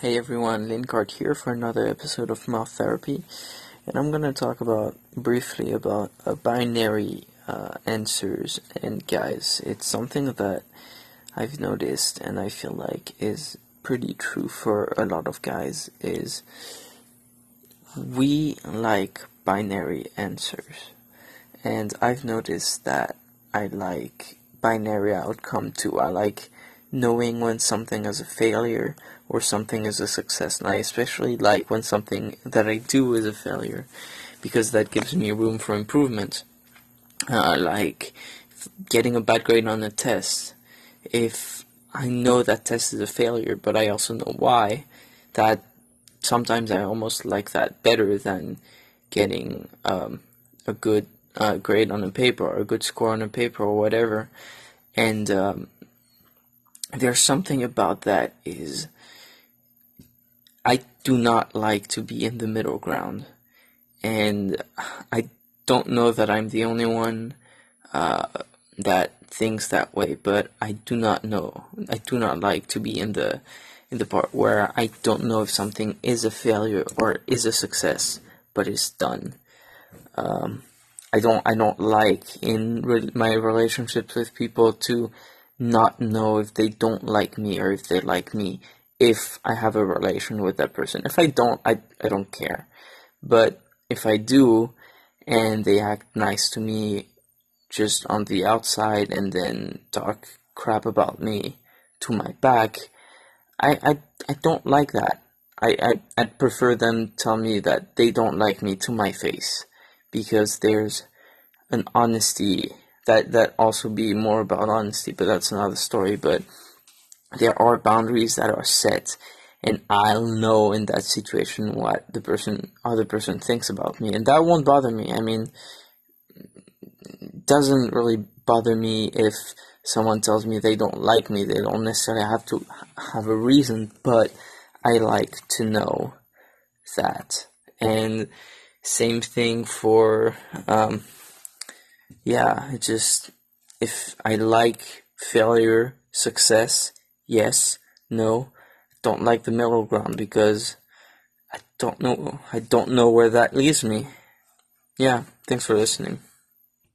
Hey everyone, Linkart here for another episode of Mouth Therapy, and I'm gonna talk about briefly about uh, binary uh, answers. And guys, it's something that I've noticed, and I feel like is pretty true for a lot of guys. Is we like binary answers, and I've noticed that I like binary outcome too. I like knowing when something is a failure or something is a success. And I especially like when something that I do is a failure because that gives me room for improvement. Uh, like getting a bad grade on a test. If I know that test is a failure, but I also know why, that sometimes I almost like that better than getting um, a good uh, grade on a paper or a good score on a paper or whatever. And um, there's something about that is I do not like to be in the middle ground, and I don't know that I'm the only one uh, that thinks that way. But I do not know. I do not like to be in the in the part where I don't know if something is a failure or is a success, but it's done. Um, I don't. I don't like in re- my relationships with people to not know if they don't like me or if they like me if I have a relation with that person. If I don't, I, I don't care. But if I do, and they act nice to me just on the outside and then talk crap about me to my back, I, I, I don't like that. I, I, I'd prefer them tell me that they don't like me to my face because there's an honesty that that also be more about honesty, but that's another story. But there are boundaries that are set and I'll know in that situation what the person other person thinks about me and that won't bother me. I mean doesn't really bother me if someone tells me they don't like me. They don't necessarily have to have a reason, but I like to know that. And same thing for um yeah, it just if I like failure, success, yes, no, don't like the middle ground because I don't know I don't know where that leaves me. Yeah, thanks for listening.